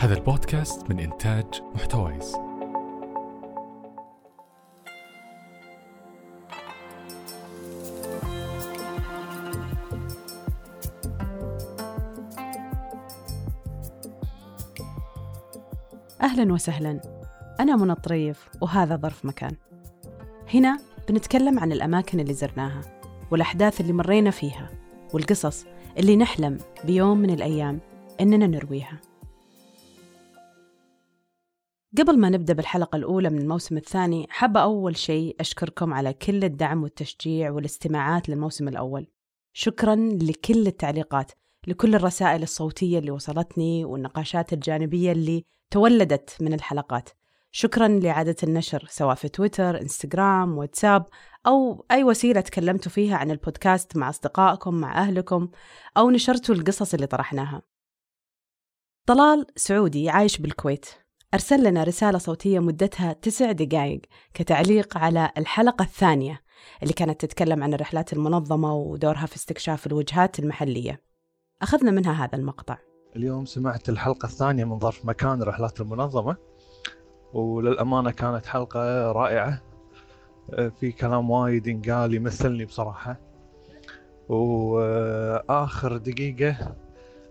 هذا البودكاست من إنتاج محتويس. أهلا وسهلا. أنا منى الطريف وهذا ظرف مكان. هنا بنتكلم عن الأماكن اللي زرناها والأحداث اللي مرينا فيها والقصص اللي نحلم بيوم من الأيام إننا نرويها. قبل ما نبدأ بالحلقة الأولى من الموسم الثاني حابة أول شيء أشكركم على كل الدعم والتشجيع والاستماعات للموسم الأول. شكرا لكل التعليقات لكل الرسائل الصوتية اللي وصلتني والنقاشات الجانبية اللي تولدت من الحلقات. شكرا لإعادة النشر سواء في تويتر، إنستغرام، واتساب أو أي وسيلة تكلمتوا فيها عن البودكاست مع أصدقائكم مع أهلكم أو نشرتوا القصص اللي طرحناها. طلال سعودي عايش بالكويت. أرسل لنا رسالة صوتية مدتها تسع دقائق كتعليق على الحلقة الثانية اللي كانت تتكلم عن الرحلات المنظمة ودورها في استكشاف الوجهات المحلية. أخذنا منها هذا المقطع. اليوم سمعت الحلقة الثانية من ظرف مكان الرحلات المنظمة وللأمانة كانت حلقة رائعة. في كلام وايد ينقال يمثلني بصراحة. وآخر دقيقة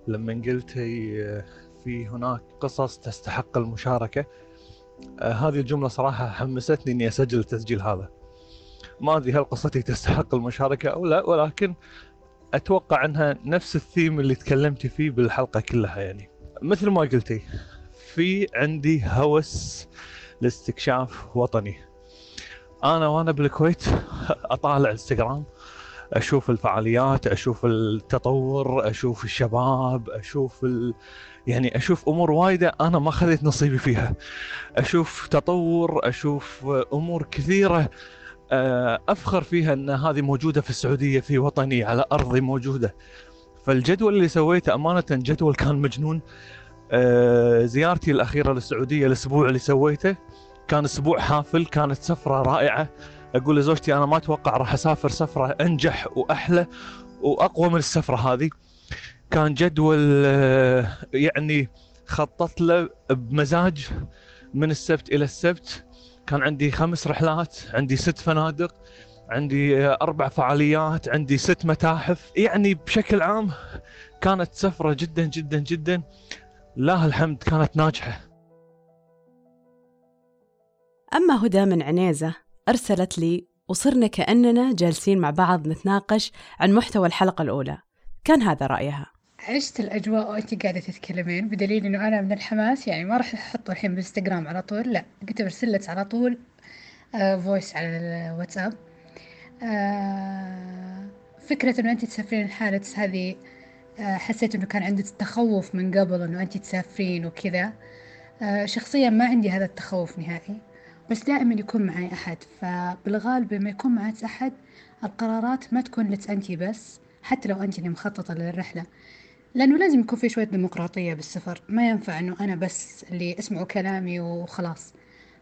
لما قلتي في هناك قصص تستحق المشاركة. هذه الجملة صراحة حمستني إني أسجل التسجيل هذا. ما أدري هل قصتي تستحق المشاركة أو لا ولكن أتوقع أنها نفس الثيم اللي تكلمتي فيه بالحلقة كلها يعني. مثل ما قلتي في عندي هوس لاستكشاف وطني. أنا وأنا بالكويت أطالع إنستغرام. أشوف الفعاليات أشوف التطور أشوف الشباب أشوف ال... يعني أشوف أمور وايدة أنا ما خذيت نصيبي فيها. أشوف تطور أشوف أمور كثيرة أفخر فيها إن هذه موجودة في السعودية في وطني على أرضي موجودة. فالجدول اللي سويته أمانة جدول كان مجنون. زيارتي الأخيرة للسعودية الأسبوع اللي سويته كان أسبوع حافل كانت سفرة رائعة. أقول لزوجتي أنا ما أتوقع راح أسافر سفرة أنجح وأحلى وأقوى من السفرة هذه. كان جدول يعني خططت له بمزاج من السبت إلى السبت. كان عندي خمس رحلات عندي ست فنادق عندي أربع فعاليات عندي ست متاحف. يعني بشكل عام كانت سفرة جدا جدا جدا. لها الحمد كانت ناجحة. أما هدى من عنيزة أرسلت لي وصرنا كأننا جالسين مع بعض نتناقش عن محتوى الحلقة الأولى. كان هذا رأيها. عشت الأجواء وأنت قاعدة تتكلمين بدليل إنه أنا من الحماس يعني ما راح أحطه الحين بالإنستغرام على طول لا قلت برسلت على طول آه فويس على الواتساب. آه فكرة إنه أنت تسافرين الحالتس هذه آه حسيت إنه كان عندي تخوف من قبل إنه أنت تسافرين وكذا. آه شخصيا ما عندي هذا التخوف نهائي. بس دائما يكون معي أحد فبالغالب لما يكون معك أحد القرارات ما تكون لك أنت بس حتى لو أنت اللي مخططة للرحلة. لأنه لازم يكون في شوية ديمقراطية بالسفر ما ينفع أنه أنا بس اللي اسمعوا كلامي وخلاص.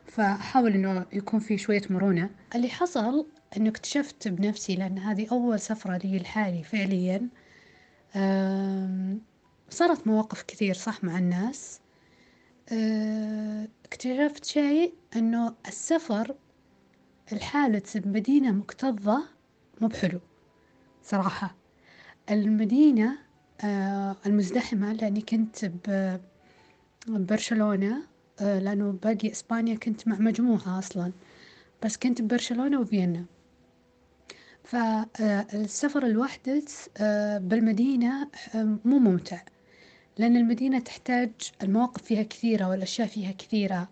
فأحاول أنه يكون في شوية مرونة. اللي حصل أنه اكتشفت بنفسي لأن هذه أول سفرة لي لحالي فعليا صارت مواقف كثير صح مع الناس. اكتشفت شيء إنه السفر الحالة بمدينة مكتظة مو بحلو صراحة. المدينة المزدحمة لأني كنت ببرشلونة لأنه باقي إسبانيا كنت مع مجموعة أصلا. بس كنت ببرشلونة وفيينا. فالسفر الوحدة بالمدينة مو ممتع. لأن المدينة تحتاج المواقف فيها كثيرة والأشياء فيها كثيرة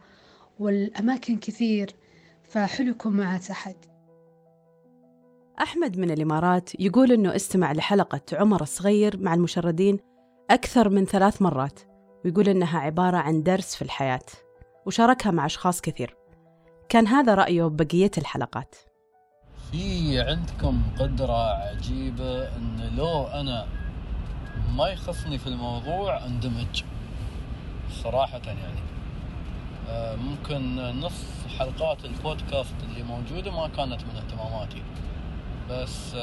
والأماكن كثير فحلو يكون معك أحد. أحمد من الإمارات يقول إنه استمع لحلقة عمر الصغير مع المشردين أكثر من ثلاث مرات ويقول إنها عبارة عن درس في الحياة وشاركها مع أشخاص كثير. كان هذا رأيه ببقية الحلقات. في عندكم قدرة عجيبة إن لو أنا ما يخصني في الموضوع اندمج. صراحة يعني. ممكن نص حلقات البودكاست اللي موجودة ما كانت من اهتماماتي. بس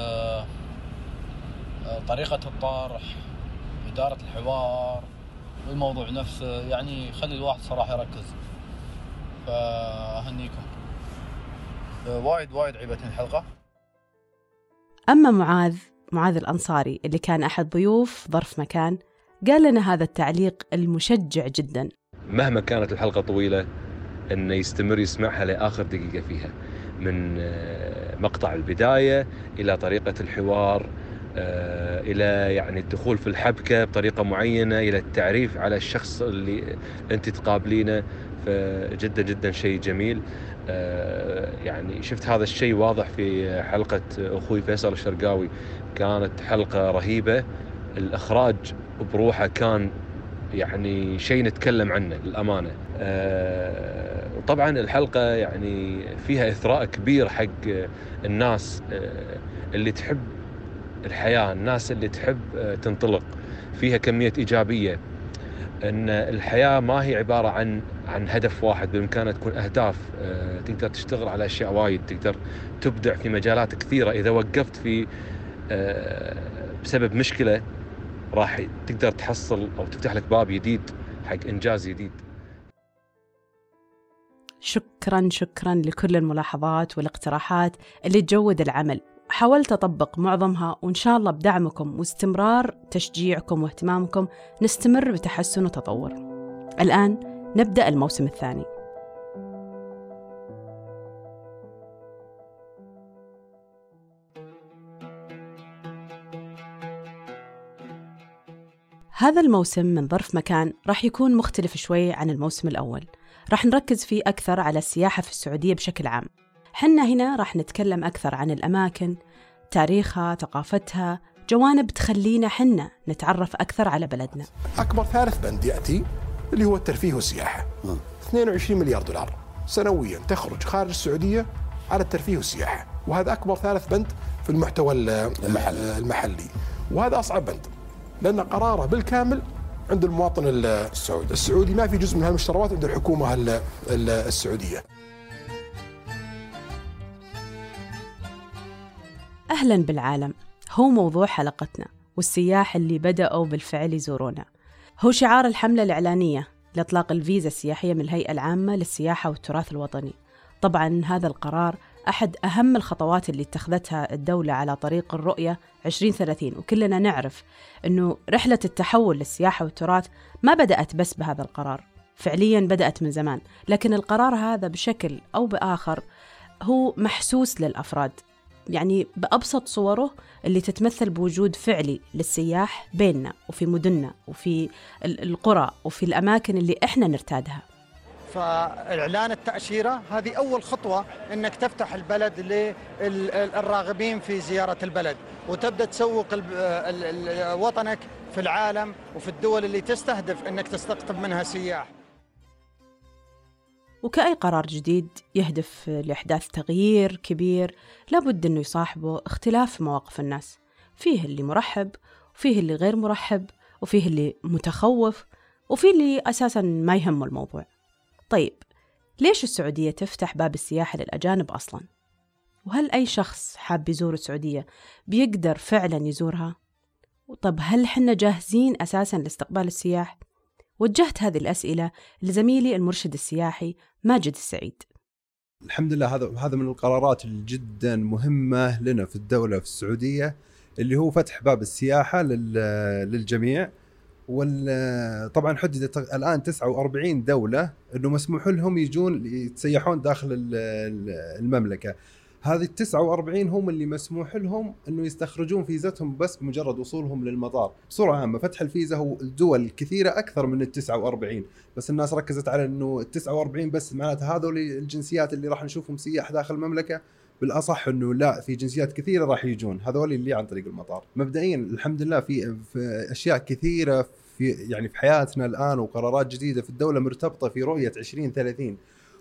طريقة الطرح إدارة الحوار الموضوع نفسه يعني يخلي الواحد صراحة يركز. فأهنيكم. وايد وايد عجبتني الحلقة. أما معاذ معاذ الأنصاري اللي كان أحد ضيوف ظرف مكان قال لنا هذا التعليق المشجع جدا. مهما كانت الحلقة طويلة انه يستمر يسمعها لآخر دقيقة فيها من آه، مقطع البداية إلى طريقة الحوار آه، إلى يعني الدخول في الحبكة بطريقة معينة إلى التعريف على الشخص اللي أنت تقابلينه. فجدا جدا شيء جميل. آه، يعني شفت هذا الشيء واضح في حلقة أخوي فيصل الشرقاوي. كانت حلقة رهيبة الإخراج بروحه كان يعني شيء نتكلم عنه للأمانة. آه، وطبعا الحلقة يعني فيها إثراء كبير حق الناس آه، اللي تحب الحياة، الناس اللي تحب آه، تنطلق. فيها كمية إيجابية إن الحياة ما هي عبارة عن عن هدف واحد بإمكانها تكون أهداف تقدر تشتغل على أشياء وايد تقدر تبدع في مجالات كثيرة إذا وقفت في بسبب مشكلة راح تقدر تحصل أو تفتح لك باب جديد حق إنجاز جديد. شكرا شكرا لكل الملاحظات والاقتراحات اللي تجود العمل. حاولت أطبق معظمها وإن شاء الله بدعمكم واستمرار تشجيعكم واهتمامكم نستمر بتحسن وتطور. الآن نبدأ الموسم الثاني. هذا الموسم من ظرف مكان راح يكون مختلف شوي عن الموسم الأول. راح نركز فيه أكثر على السياحة في السعودية بشكل عام. حنا هنا راح نتكلم أكثر عن الأماكن تاريخها ثقافتها جوانب تخلينا حنا نتعرف أكثر على بلدنا. أكبر ثالث بند يأتي اللي هو الترفيه والسياحة. 22 مليار دولار سنويا تخرج خارج السعودية على الترفيه والسياحة. وهذا أكبر ثالث بند في المحتوى المحلي, المحلي. وهذا أصعب بند. لأن قراره بالكامل عند المواطن السعودي. السعودي. ما في جزء من هالمشتريات عند الحكومة السعودية. أهلا بالعالم. هو موضوع حلقتنا والسياح اللي بدأوا بالفعل يزورونا. هو شعار الحملة الإعلانية لإطلاق الفيزا السياحية من الهيئة العامة للسياحة والتراث الوطني. طبعا هذا القرار أحد أهم الخطوات اللي اتخذتها الدولة على طريق الرؤية 2030 وكلنا نعرف أنه رحلة التحول للسياحة والتراث ما بدأت بس بهذا القرار فعليا بدأت من زمان لكن القرار هذا بشكل أو بآخر هو محسوس للأفراد يعني بأبسط صوره اللي تتمثل بوجود فعلي للسياح بيننا وفي مدننا وفي القرى وفي الأماكن اللي إحنا نرتادها. فإعلان التأشيرة هذه أول خطوة إنك تفتح البلد للراغبين في زيارة البلد وتبدأ تسوق وطنك في العالم وفي الدول اللي تستهدف إنك تستقطب منها سياح. وكأي قرار جديد يهدف لإحداث تغيير كبير لابد أنه يصاحبه اختلاف مواقف الناس فيه اللي مرحب وفيه اللي غير مرحب وفيه اللي متخوف وفيه اللي أساسا ما يهمه الموضوع طيب ليش السعودية تفتح باب السياحة للأجانب أصلا؟ وهل أي شخص حاب يزور السعودية بيقدر فعلا يزورها؟ طب هل حنا جاهزين أساسا لاستقبال السياح؟ وجهت هذه الأسئلة لزميلي المرشد السياحي ماجد السعيد الحمد لله هذا هذا من القرارات الجدا مهمة لنا في الدولة في السعودية اللي هو فتح باب السياحة للجميع طبعا حددت الآن 49 دولة إنه مسموح لهم يجون يتسيحون داخل المملكة. هذه ال 49 هم اللي مسموح لهم إنه يستخرجون فيزتهم بس بمجرد وصولهم للمطار، بصورة عامة فتح الفيزا هو الدول كثيره أكثر من ال 49 بس الناس ركزت على إنه ال 49 بس معناته هذول الجنسيات اللي راح نشوفهم سياح داخل المملكة بالأصح إنه لا في جنسيات كثيرة راح يجون. هذول اللي عن طريق المطار. مبدئيا الحمد لله في, في أشياء كثيرة في يعني في حياتنا الآن وقرارات جديدة في الدولة مرتبطة في رؤية 2030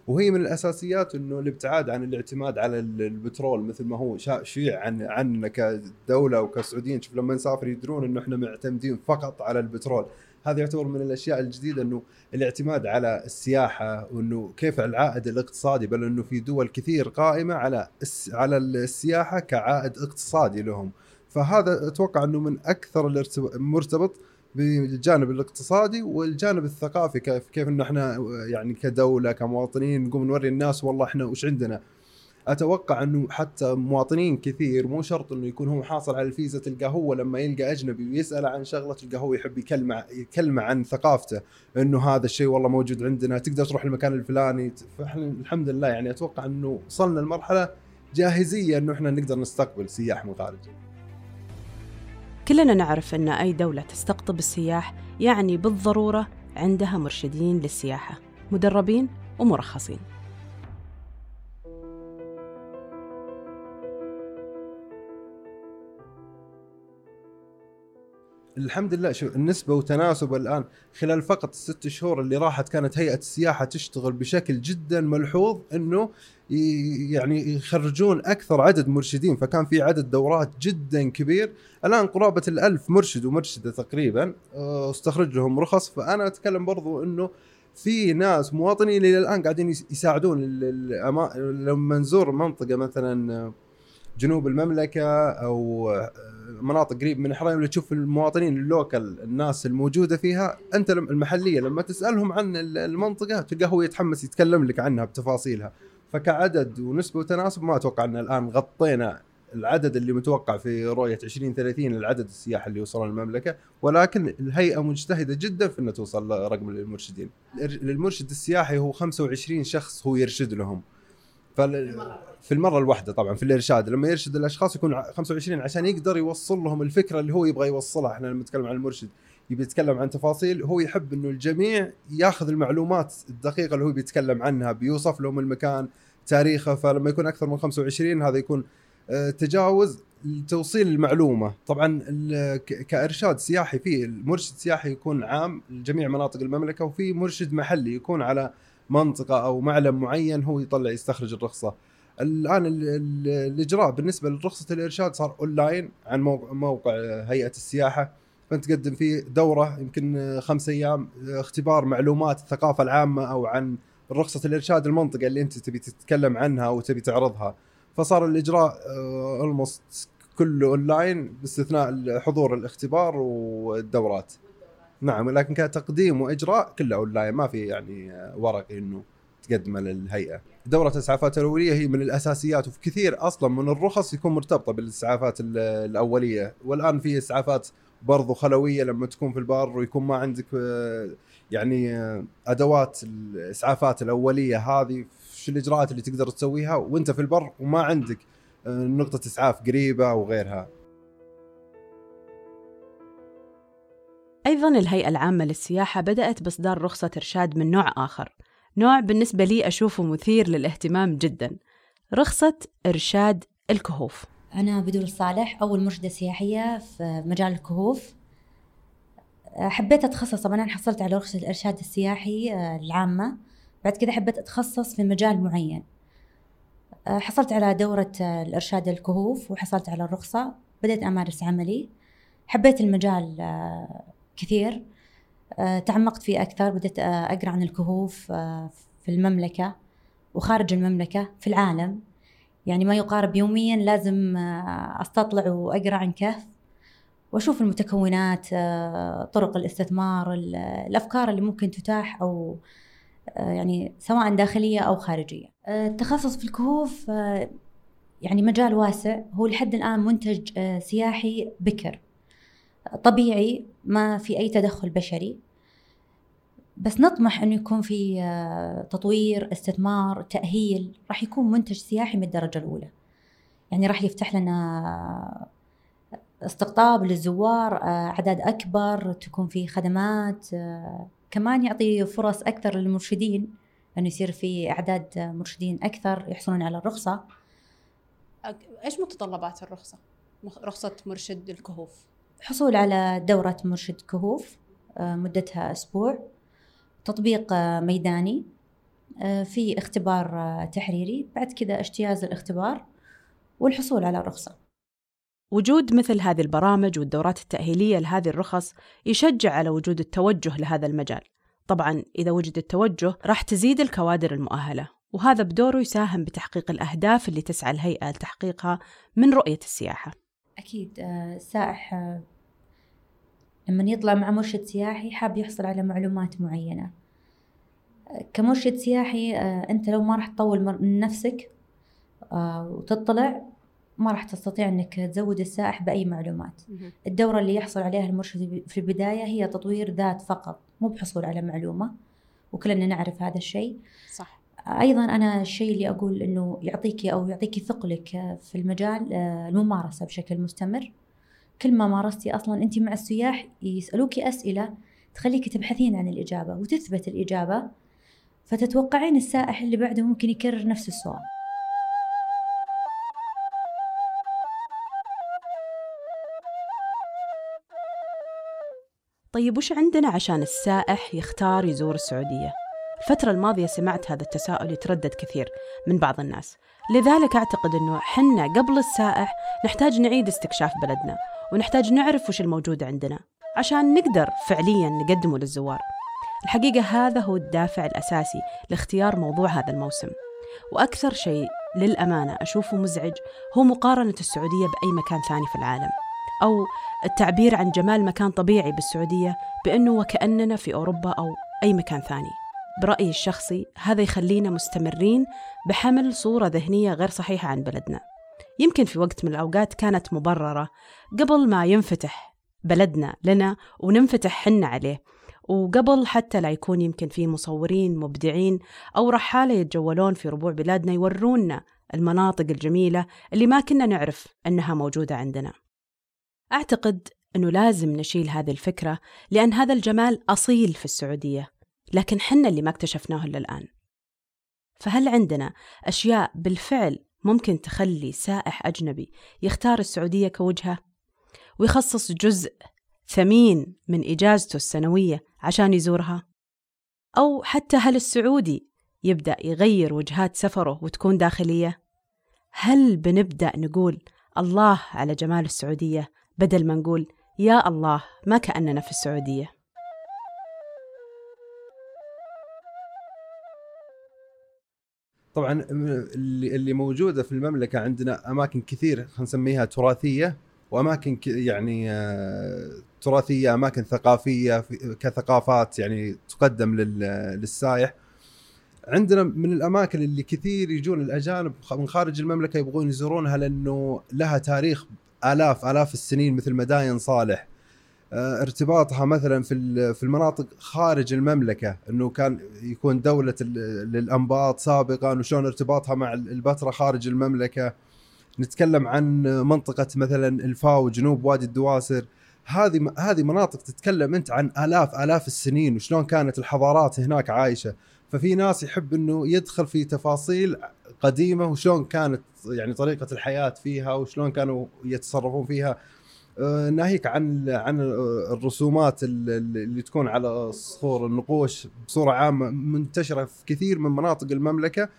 وهي من الأساسيات إنه الابتعاد عن الاعتماد على البترول مثل ما هو شيع عن عننا كدولة وكسعوديين. شوف لما نسافر يدرون إنه إحنا معتمدين فقط على البترول. هذا يعتبر من الأشياء الجديدة إنه الاعتماد على السياحة وإنه كيف العائد الاقتصادي بل إنه في دول كثير قائمة على على السياحة كعائد اقتصادي لهم. فهذا أتوقع إنه من أكثر مرتبط بالجانب الاقتصادي والجانب الثقافي كيف كيف ان إحنا يعني كدولة كمواطنين نقوم نوري الناس والله إحنا وش عندنا. أتوقع أنه حتى مواطنين كثير مو شرط إنه يكون هو حاصل على الفيزا تلقى هو لما يلقى أجنبي ويسأل عن شغلة تلقى هو يحب يكلمه يكلمه عن ثقافته إنه هذا الشيء والله موجود عندنا تقدر تروح المكان الفلاني فإحنا الحمد لله يعني أتوقع إنه وصلنا لمرحلة جاهزية إنه إحنا نقدر نستقبل سياح من الخارج. كلنا نعرف أن أي دولة تستقطب السياح يعني بالضرورة عندها مرشدين للسياحة مدربين ومرخصين الحمد لله شوف النسبة وتناسب الآن خلال فقط الست شهور اللي راحت كانت هيئة السياحة تشتغل بشكل جدا ملحوظ إنه ي- يعني يخرجون أكثر عدد مرشدين فكان في عدد دورات جدا كبير. الآن قرابة الألف مرشد ومرشدة تقريبا آه، استخرج لهم رخص. فأنا أتكلم برضو إنه في ناس مواطنين إلى الآن قاعدين يس- يساعدون لما نزور منطقة مثلا جنوب المملكة أو آه، مناطق قريب من الحرم اللي تشوف المواطنين اللوكل الناس الموجودة فيها أنت لم- المحلية لما تسألهم عن ال- المنطقة تلقاه هو يتحمس يتكلم لك عنها بتفاصيلها فكعدد ونسبة وتناسب ما أتوقع أن الآن غطينا العدد اللي متوقع في رؤية 2030 العدد السياح اللي يوصلون المملكه ولكن الهيئة مجتهدة جدا في أنها توصل رقم للمرشدين الإر- للمرشد السياحي هو 25 شخص هو يرشد لهم. في المرة الواحدة طبعا في الإرشاد. لما يرشد الأشخاص يكون ع- 25 عشان يقدر يوصل لهم الفكرة اللي هو يبغى يوصلها. إحنا لما نتكلم عن المرشد يبي يتكلم عن تفاصيل. هو يحب إنه الجميع ياخذ المعلومات الدقيقة اللي هو بيتكلم عنها بيوصف لهم المكان تاريخه. فلما يكون أكثر من 25 هذا يكون آه، تجاوز لتوصيل المعلومة. طبعا كإرشاد سياحي في المرشد السياحي يكون عام لجميع مناطق المملكة وفي مرشد محلي يكون على منطقة أو معلم معين هو يطلع يستخرج الرخصة. الآن ال- ال- الإجراء بالنسبة لرخصة الإرشاد صار أونلاين عن موقع, هيئة السياحة. فانت تقدم فيه دورة يمكن خمس أيام اختبار معلومات الثقافة العامة أو عن رخصة الإرشاد المنطقة اللي أنت تبي تتكلم عنها أو تبي تعرضها. فصار الإجراء almost كله أونلاين باستثناء حضور الاختبار والدورات. نعم ولكن كتقديم وإجراء كله أونلاين ما في يعني ورقي إنه تقدمه للهيئة. دورة الإسعافات الأولية هي من الأساسيات وفي كثير أصلا من الرخص يكون مرتبطة بالإسعافات ال- الأولية والآن في إسعافات برضو خلوية لما تكون في البر ويكون ما عندك آه، يعني آه، أدوات الإسعافات الأولية هذه شو الإجراءات اللي تقدر تسويها وأنت في البر وما عندك آه، نقطة إسعاف قريبة وغيرها. أيضا الهيئة العامة للسياحة بدأت بإصدار رخصة إرشاد من نوع آخر. نوع بالنسبة لي أشوفه مثير للاهتمام جدا. رخصة إرشاد الكهوف. أنا بدور الصالح أول مرشدة سياحية في مجال الكهوف. حبيت أتخصص طبعا أنا حصلت على رخصة الإرشاد السياحي آه، العامة. بعد كذا حبيت أتخصص في مجال معين. آه، حصلت على دورة آه، الإرشاد الكهوف وحصلت على الرخصة. بدأت أمارس عملي. حبيت المجال كثير. آه، تعمقت فيه أكثر بدأت آه، أقرأ عن الكهوف آه، في المملكة وخارج المملكة في العالم. يعني ما يقارب يوميا لازم أستطلع وأقرأ عن كهف وأشوف المتكونات طرق الاستثمار ال- الأفكار اللي ممكن تتاح آه، يعني سواء داخلية أو خارجية. آه، التخصص في الكهوف يعني مجال واسع هو لحد الآن منتج سياحي بكر. طبيعي ما في أي تدخل بشري بس نطمح إنه يكون في آه، تطوير استثمار تأهيل راح يكون منتج سياحي من الدرجة الأولى. يعني راح يفتح لنا استقطاب للزوار آه، أعداد أكبر تكون في خدمات آه، كمان يعطي فرص أكثر للمرشدين إنه يصير في أعداد مرشدين أكثر يحصلون على الرخصة. أك- إيش متطلبات الرخصة؟ رخصة مرشد الكهوف. حصول على دورة مرشد كهوف آه، مدتها أسبوع. تطبيق آه، ميداني آه، في اختبار تحريري. بعد كذا اجتياز الاختبار والحصول على الرخصة. وجود مثل هذه البرامج والدورات التأهيلية لهذه الرخص يشجع على وجود التوجه لهذا المجال. طبعا إذا وجد التوجه راح تزيد الكوادر المؤهلة وهذا بدوره يساهم بتحقيق الأهداف اللي تسعى الهيئة لتحقيقها من رؤية السياحة. أكيد السائح لما يطلع مع مرشد سياحي حاب يحصل على معلومات معينة. كمرشد سياحي آه، أنت لو ما راح تطول من نفسك آه، وتطلع ما راح تستطيع أنك تزود السائح بأي معلومات. الدورة اللي يحصل عليها المرشد في البداية هي تطوير ذات فقط مو بحصول على معلومة وكلنا نعرف هذا الشيء. صح. أيضا أنا الشيء اللي أقول إنه يعطيكي أو يعطيكي ثقلك في المجال آه، الممارسة بشكل مستمر. كل ما مارستي أصلا أنت مع السياح يسألوكي أسئلة تخليكي تبحثين عن الإجابة وتثبت الإجابة فتتوقعين السائح اللي بعده ممكن يكرر نفس السؤال. طيب وش عندنا عشان السائح يختار يزور السعودية؟ الفترة الماضية سمعت هذا التساؤل يتردد كثير من بعض الناس. لذلك أعتقد أنه حنا قبل السائح نحتاج نعيد استكشاف بلدنا. ونحتاج نعرف وش الموجود عندنا عشان نقدر فعليا نقدمه للزوار. الحقيقة هذا هو الدافع الأساسي لاختيار موضوع هذا الموسم. وأكثر شيء للأمانة أشوفه مزعج هو مقارنة السعودية بأي مكان ثاني في العالم أو التعبير عن جمال مكان طبيعي بالسعودية بأنه وكأننا في أوروبا أو أي مكان ثاني. برأيي الشخصي هذا يخلينا مستمرين بحمل صورة ذهنية غير صحيحة عن بلدنا. يمكن في وقت من الأوقات كانت مبررة قبل ما ينفتح بلدنا لنا وننفتح حنا عليه وقبل حتى لا يكون يمكن في مصورين مبدعين أو رحالة يتجولون في ربوع بلادنا يورونا المناطق الجميلة اللي ما كنا نعرف أنها موجودة عندنا. أعتقد أنه لازم نشيل هذه الفكرة لأن هذا الجمال أصيل في السعودية لكن حنا اللي ما اكتشفناه إلا الآن. فهل عندنا أشياء بالفعل ممكن تخلي سائح أجنبي يختار السعودية كوجهة ويخصص جزء ثمين من إجازته السنوية عشان يزورها؟ أو حتى هل السعودي يبدأ يغير وجهات سفره وتكون داخلية؟ هل بنبدأ نقول الله على جمال السعودية بدل ما نقول يا الله ما كأننا في السعودية طبعا اللي اللي موجودة في المملكة عندنا أماكن كثير خلينا نسميها تراثية وأماكن يعني آه، تراثية أماكن ثقافية في- كثقافات يعني تقدم لل- للسائح. عندنا من الأماكن اللي كثير يجون الأجانب من خارج المملكة يبغون يزورونها لأنه لها تاريخ آلاف آلاف السنين مثل مداين صالح. ارتباطها مثلا في في المناطق خارج المملكة إنه كان يكون دولة للأنباط سابقا وشلون ارتباطها مع ال- البتراء خارج المملكة. نتكلم عن منطقة مثلا الفاو جنوب وادي الدواسر. هذه هذه مناطق تتكلم أنت عن الاف آلاف السنين وشلون كانت الحضارات هناك عايشة. ففي ناس يحب إنه يدخل في تفاصيل قديمة وشلون كانت يعني طريقة الحياة فيها وشلون كانوا يتصرفون فيها. آه، ناهيك عن عن الرسومات ال- ال- اللي تكون على صخور النقوش بصورة عامة منتشرة في كثير من مناطق المملكة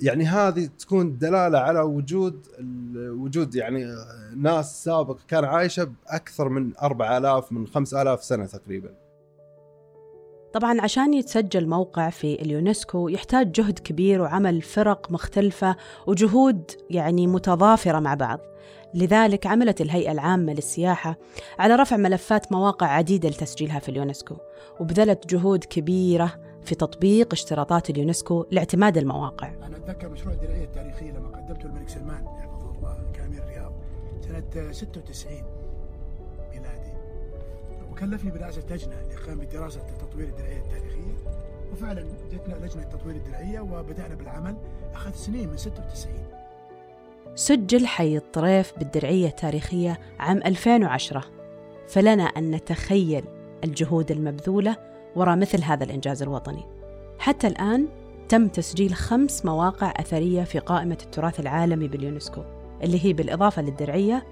يعني هذه تكون دلالة على وجود وجود يعني ناس سابق كان عايشة بأكثر من 4000 من 5000 سنة تقريبا. طبعا عشان يتسجل موقع في اليونسكو يحتاج جهد كبير وعمل فرق مختلفة وجهود يعني متضافرة مع بعض لذلك عملت الهيئة العامة للسياحة على رفع ملفات مواقع عديدة لتسجيلها في اليونسكو وبذلت جهود كبيرة في تطبيق اشتراطات اليونسكو لاعتماد المواقع. أنا أتذكر مشروع الدرعيه التاريخية لما قدمته الملك سلمان يحفظه الله كامير الرياض سنة 96 ميلادي. وكلفني برئاسة لجنة لقيام بدراسه تطوير الدرعيه التاريخية وفعلا جتنا لجنة تطوير الدرعيه وبدأنا بالعمل أخذ سنين من 96 سجل حي الطريف بالدرعية التاريخية عام 2010 فلنا أن نتخيل الجهود المبذولة وراء مثل هذا الإنجاز الوطني. حتى الآن تم تسجيل خمس مواقع أثرية في قائمة التراث العالمي باليونسكو اللي هي بالإضافة للدرعية.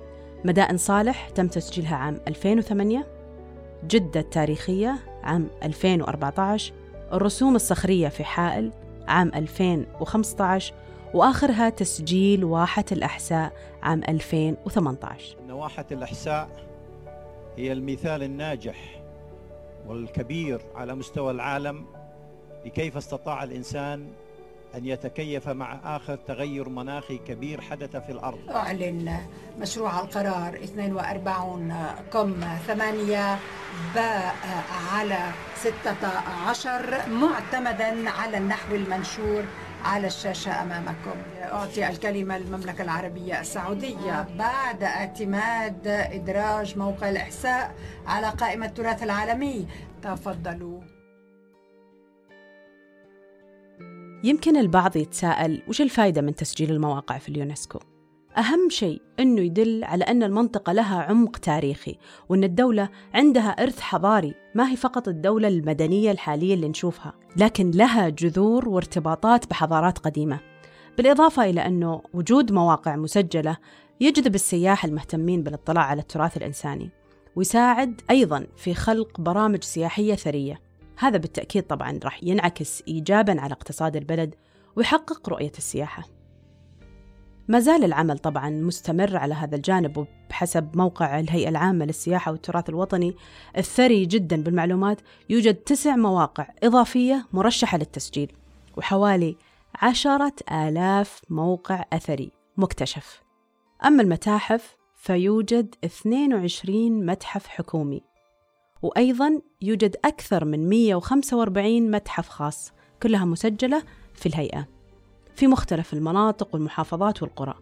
مدائن صالح تم تسجيلها عام 2008 جدة التاريخية عام 2014 الرسوم الصخرية في حائل عام 2015 وآخرها تسجيل واحة الأحساء عام 2018 نواحة الإحساء هي المثال الناجح والكبير على مستوى العالم لكيف استطاع الإنسان أن يتكيف مع آخر تغير مناخي كبير حدث في الأرض. أعلن مشروع القرار 42 قم 8 باء على 16 معتمدا على النحو المنشور على الشاشة أمامكم. أعطي الكلمة للمملكة العربية السعودية. بعد اعتماد إدراج موقع الإحساء على قائمة التراث العالمي. تفضلوا. يمكن البعض يتساءل وش الفائدة من تسجيل المواقع في اليونسكو؟ أهم شيء أنه يدل على أن المنطقة لها عمق تاريخي وأن الدولة عندها إرث حضاري ما هي فقط الدولة المدنية الحالية اللي نشوفها لكن لها جذور وارتباطات بحضارات قديمة. بالإضافة إلى أنه وجود مواقع مسجلة يجذب السياح المهتمين بالاطلاع على التراث الإنساني ويساعد أيضا في خلق برامج سياحية ثرية. هذا بالتأكيد طبعا راح ينعكس إيجابا على اقتصاد البلد ويحقق رؤية السياحة. ما زال العمل طبعا مستمر على هذا الجانب وبحسب موقع الهيئة العامة للسياحة والتراث الوطني الثري جدا بالمعلومات يوجد تسع مواقع إضافية مرشحة للتسجيل وحوالي عشرة آلاف موقع أثري مكتشف. أما المتاحف فيوجد 22 متحف حكومي وأيضا يوجد أكثر من 145 متحف خاص كلها مسجلة في الهيئة. في مختلف المناطق والمحافظات والقرى.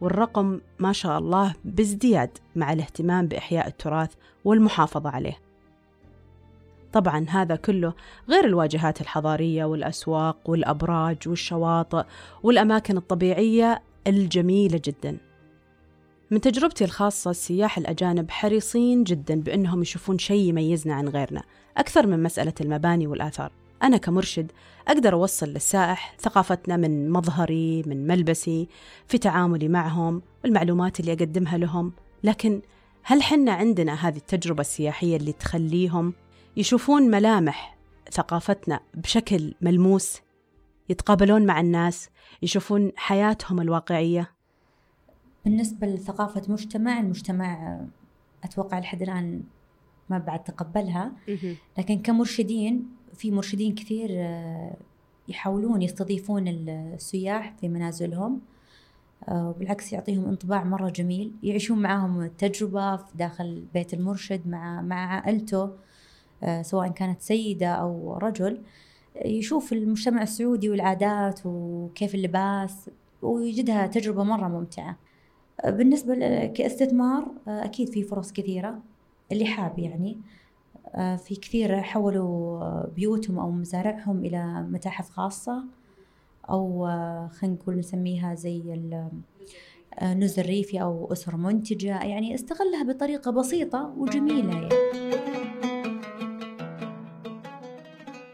والرقم ما شاء الله بازدياد مع الاهتمام بإحياء التراث والمحافظة عليه. طبعا هذا كله غير الواجهات الحضارية والأسواق والأبراج والشواطئ والأماكن الطبيعية الجميلة جدا. من تجربتي الخاصة السياح الأجانب حريصين جدا بأنهم يشوفون شيء يميزنا عن غيرنا أكثر من مسألة المباني والآثار. أنا كمرشد أقدر أوصل للسائح ثقافتنا من مظهري من ملبسي في تعاملي معهم المعلومات اللي أقدمها لهم. لكن هل حنا عندنا هذه التجربة السياحية اللي تخليهم يشوفون ملامح ثقافتنا بشكل ملموس يتقابلون مع الناس يشوفون حياتهم الواقعية؟ بالنسبة لثقافة مجتمع المجتمع أتوقع لحد الآن ما بعد تقبلها. لكن كمرشدين في مرشدين كثير آه، يحاولون يستضيفون السياح في منازلهم آه، وبالعكس يعطيهم انطباع مرة جميل. يعيشون معاهم التجربة في داخل بيت المرشد مع مع عائلته آه، سواء كانت سيدة أو رجل. يشوف المجتمع السعودي والعادات وكيف اللباس ويجدها تجربة مرة ممتعة. بالنسبة كاستثمار أكيد في فرص كثيرة. اللي حاب يعني. في كثير حولوا بيوتهم أو مزارعهم إلى متاحف خاصة أو خلينا نقول نسميها زي النزل الريفي أو أسر منتجة يعني استغلها بطريقة بسيطة وجميلة يعني.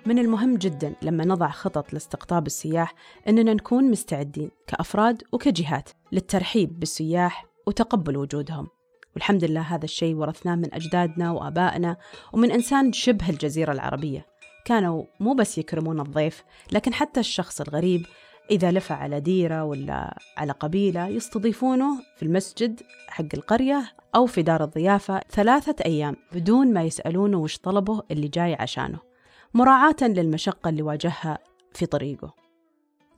من المهم جدا لما نضع خطط لاستقطاب السياح أننا نكون مستعدين كأفراد وكجهات للترحيب بالسياح وتقبل وجودهم والحمد لله هذا الشيء ورثناه من أجدادنا وآبائنا ومن إنسان شبه الجزيرة العربية. كانوا مو بس يكرمون الضيف لكن حتى الشخص الغريب إذا لفى على ديرة ولا على قبيلة يستضيفونه في المسجد حق القرية أو في دار الضيافة ثلاثة أيام بدون ما يسألونه وش طلبه اللي جاي عشانه. مراعاة للمشقة اللي واجهها في طريقه.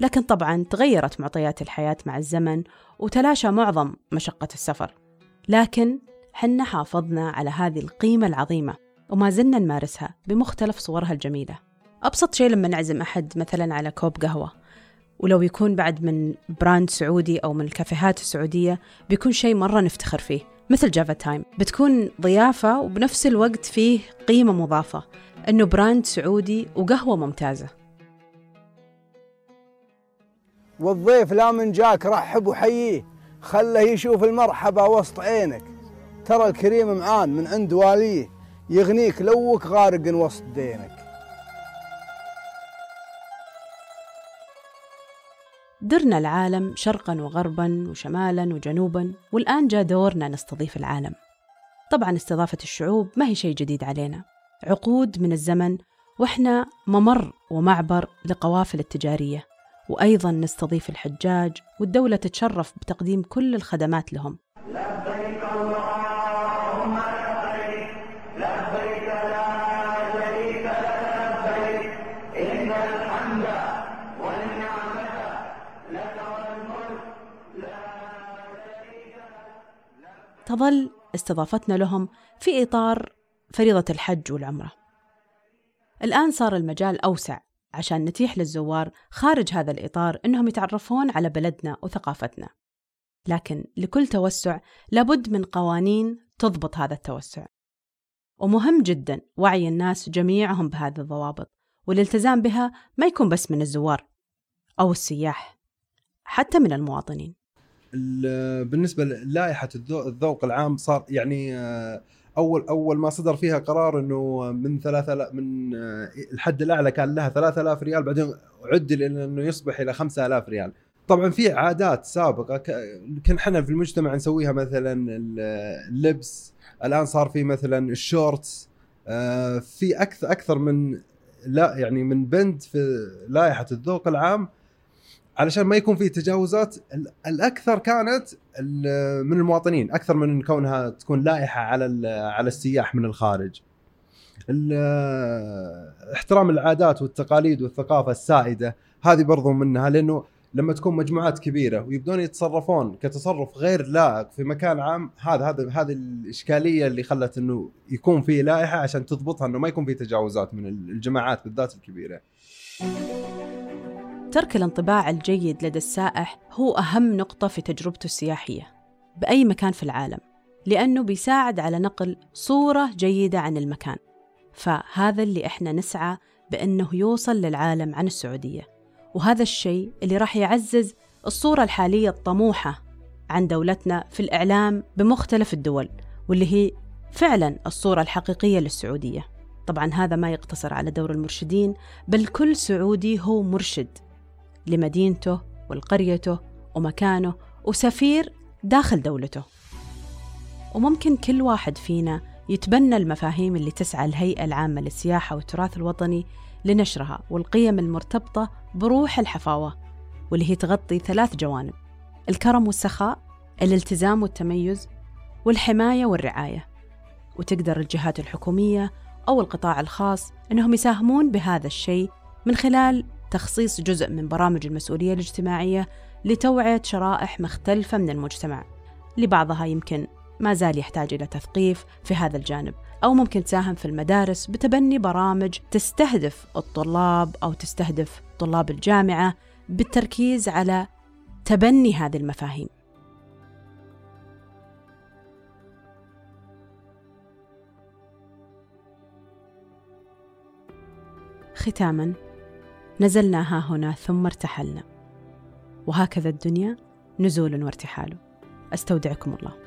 لكن طبعا تغيرت معطيات الحياة مع الزمن وتلاشى معظم مشقة السفر. لكن حنا حافظنا على هذه القيمة العظيمة وما زلنا نمارسها بمختلف صورها الجميلة. أبسط شيء لما نعزم أحد مثلا على كوب قهوة ولو يكون بعد من brand سعودي أو من الكافيهات السعودية بيكون شيء مرة نفتخر فيه مثل Java Time بتكون ضيافة وبنفس الوقت فيه قيمة مضافة أنه brand سعودي وقهوة ممتازة. والضيف لا من جاك رحب وحييه. خله يشوف المرحبا وسط عينك. ترى الكريم معان من عند واليه يغنيك لوك غارق وسط دينك. درنا العالم شرقا وغربا وشمالا وجنوبا والآن جاء دورنا نستضيف العالم. طبعا استضافة الشعوب ما هي شيء جديد علينا. عقود من الزمن وإحنا ممر ومعبر لقوافل التجارية. وأيضا نستضيف الحجاج والدولة تتشرف بتقديم كل الخدمات لهم. لبيك اللهم لبيك لبيك لا شريك لبيك إن الحمد لك لا شريك لك تظل استضافتنا لهم في إطار فريضة الحج والعمرة. الآن صار المجال أوسع. عشان نتيح للزوار خارج هذا الإطار أنهم يتعرفون على بلدنا وثقافتنا. لكن لكل توسع لابد من قوانين تضبط هذا التوسع. ومهم جدا وعي الناس جميعهم بهذه الضوابط والالتزام بها ما يكون بس من الزوار أو السياح حتى من المواطنين. بالنسبة للائحة الذوق العام صار يعني آه، أول أول ما صدر فيها قرار إنه من 3000 من آه، الحد الأعلى كان لها 3000 ريال بعدين عدل إلى إنه يصبح إلى 5000 ريال. طبعا في عادات سابقة كان إحنا في المجتمع نسويها مثلا اللبس الآن صار في مثلا الشورتس آه، في أكثر أكثر من لا يعني من بند في لائحة الذوق العام علشان ما يكون في تجاوزات الأكثر كانت من المواطنين أكثر من كونها تكون لائحة على على السياح من الخارج احترام العادات والتقاليد والثقافة السائدة هذه برضو منها لأنه لما تكون مجموعات كبيرة ويبدون يتصرفون كتصرف غير لائق في مكان عام هذا هذا هذه الإشكالية اللي خلت إنه يكون في لائحة عشان تضبطها إنه ما يكون في تجاوزات من الجماعات بالذات الكبيرة. ترك الانطباع الجيد لدى السائح هو أهم نقطة في تجربته السياحية بأي مكان في العالم لأنه بيساعد على نقل صورة جيدة عن المكان. فهذا اللي إحنا نسعى بأنه يوصل للعالم عن السعودية وهذا الشيء اللي راح يعزز الصورة الحالية الطموحة عن دولتنا في الإعلام بمختلف الدول واللي هي فعلا الصورة الحقيقية للسعودية. طبعا هذا ما يقتصر على دور المرشدين بل كل سعودي هو مرشد. لمدينته ولقريته ومكانه وسفير داخل دولته. وممكن كل واحد فينا يتبنى المفاهيم اللي تسعى الهيئة العامة للسياحة والتراث الوطني لنشرها والقيم المرتبطة بروح الحفاوة واللي هي تغطي ثلاث جوانب الكرم والسخاء الالتزام والتميز والحماية والرعاية. وتقدر الجهات الحكومية أو القطاع الخاص أنهم يساهمون بهذا الشيء من خلال تخصيص جزء من برامج المسؤولية الاجتماعية لتوعية شرائح مختلفة من المجتمع. لبعضها يمكن ما زال يحتاج إلى تثقيف في هذا الجانب أو ممكن تساهم في المدارس بتبني برامج تستهدف الطلاب أو تستهدف طلاب الجامعة بالتركيز على تبني هذه المفاهيم. ختاما نزلنا ها هنا ثم ارتحلنا. وهكذا الدنيا نزول وارتحال. أستودعكم الله.